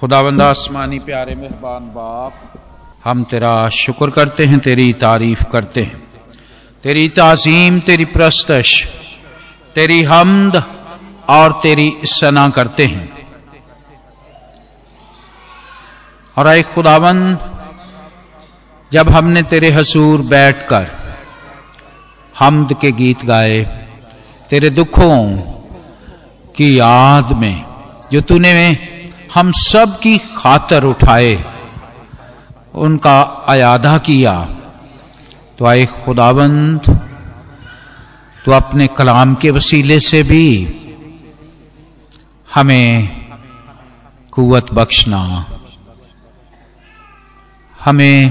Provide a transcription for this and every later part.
खुदावंद आसमानी प्यारे मेहरबान बाप, हम तेरा शुक्र करते हैं, तेरी तारीफ़ करते हैं। तेरी ताजीम, तेरी प्रस्तश, तेरी हमद और तेरी सना करते हैं। और आए खुदाबंद जब हमने तेरे हसूर बैठकर हमद के गीत गाए, तेरे दुखों की याद में, जो तूने हम सब की खातर उठाए, उनका अयादा किया। तो आए खुदाबंद तो अपने कलाम के वसीले से भी हमें कुवत बख्शना। हमें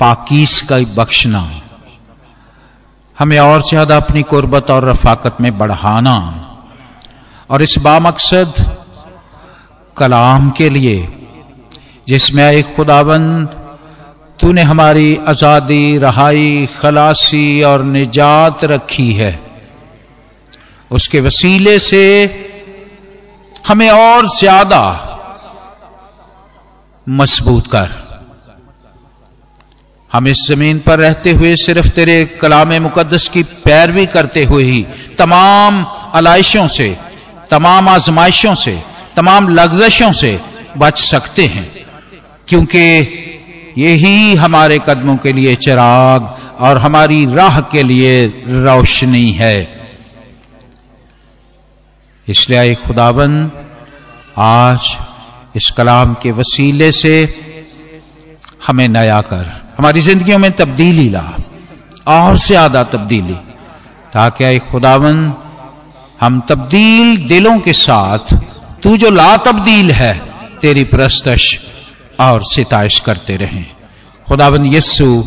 पाकिस का बख्शना। हमें और ज़्यादा अपनी कुर्बत और रफाकत में बढ़ाना। और इस बामकसद कलाम के लिए, जिसमें एक खुदाबंद तूने हमारी आज़ादी, रहाई, खलासी और निजात रखी है। उसके वसीले से हमें और ज़्यादा मज़बूत कर। हम इस ज़मीन पर रहते हुए सिर्फ़ तेरे कलाम मुकदस की पैरवी करते हुए ही, तमाम अलाइशों से, तमाम आजमाइशों से तमाम लग्जशों से बच सकते हैं, क्योंकि यही हमारे कदमों के लिए चिराग और हमारी राह के लिए रोशनी है। इसलिए खुदावन, आज इस कलाम के वसीले से हमें नया कर, हमारी जिंदगियों में तब्दीली ला, और से ज़्यादा तब्दीली, ताकि खुदावन, हम तब्दील दिलों के साथ तू जो ला तब्दील है, तेरी प्रस्तश और सिताइश करते रहें। खुदाबंद यस्सु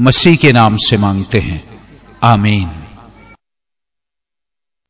मसीह के नाम से मांगते हैं। आमीन।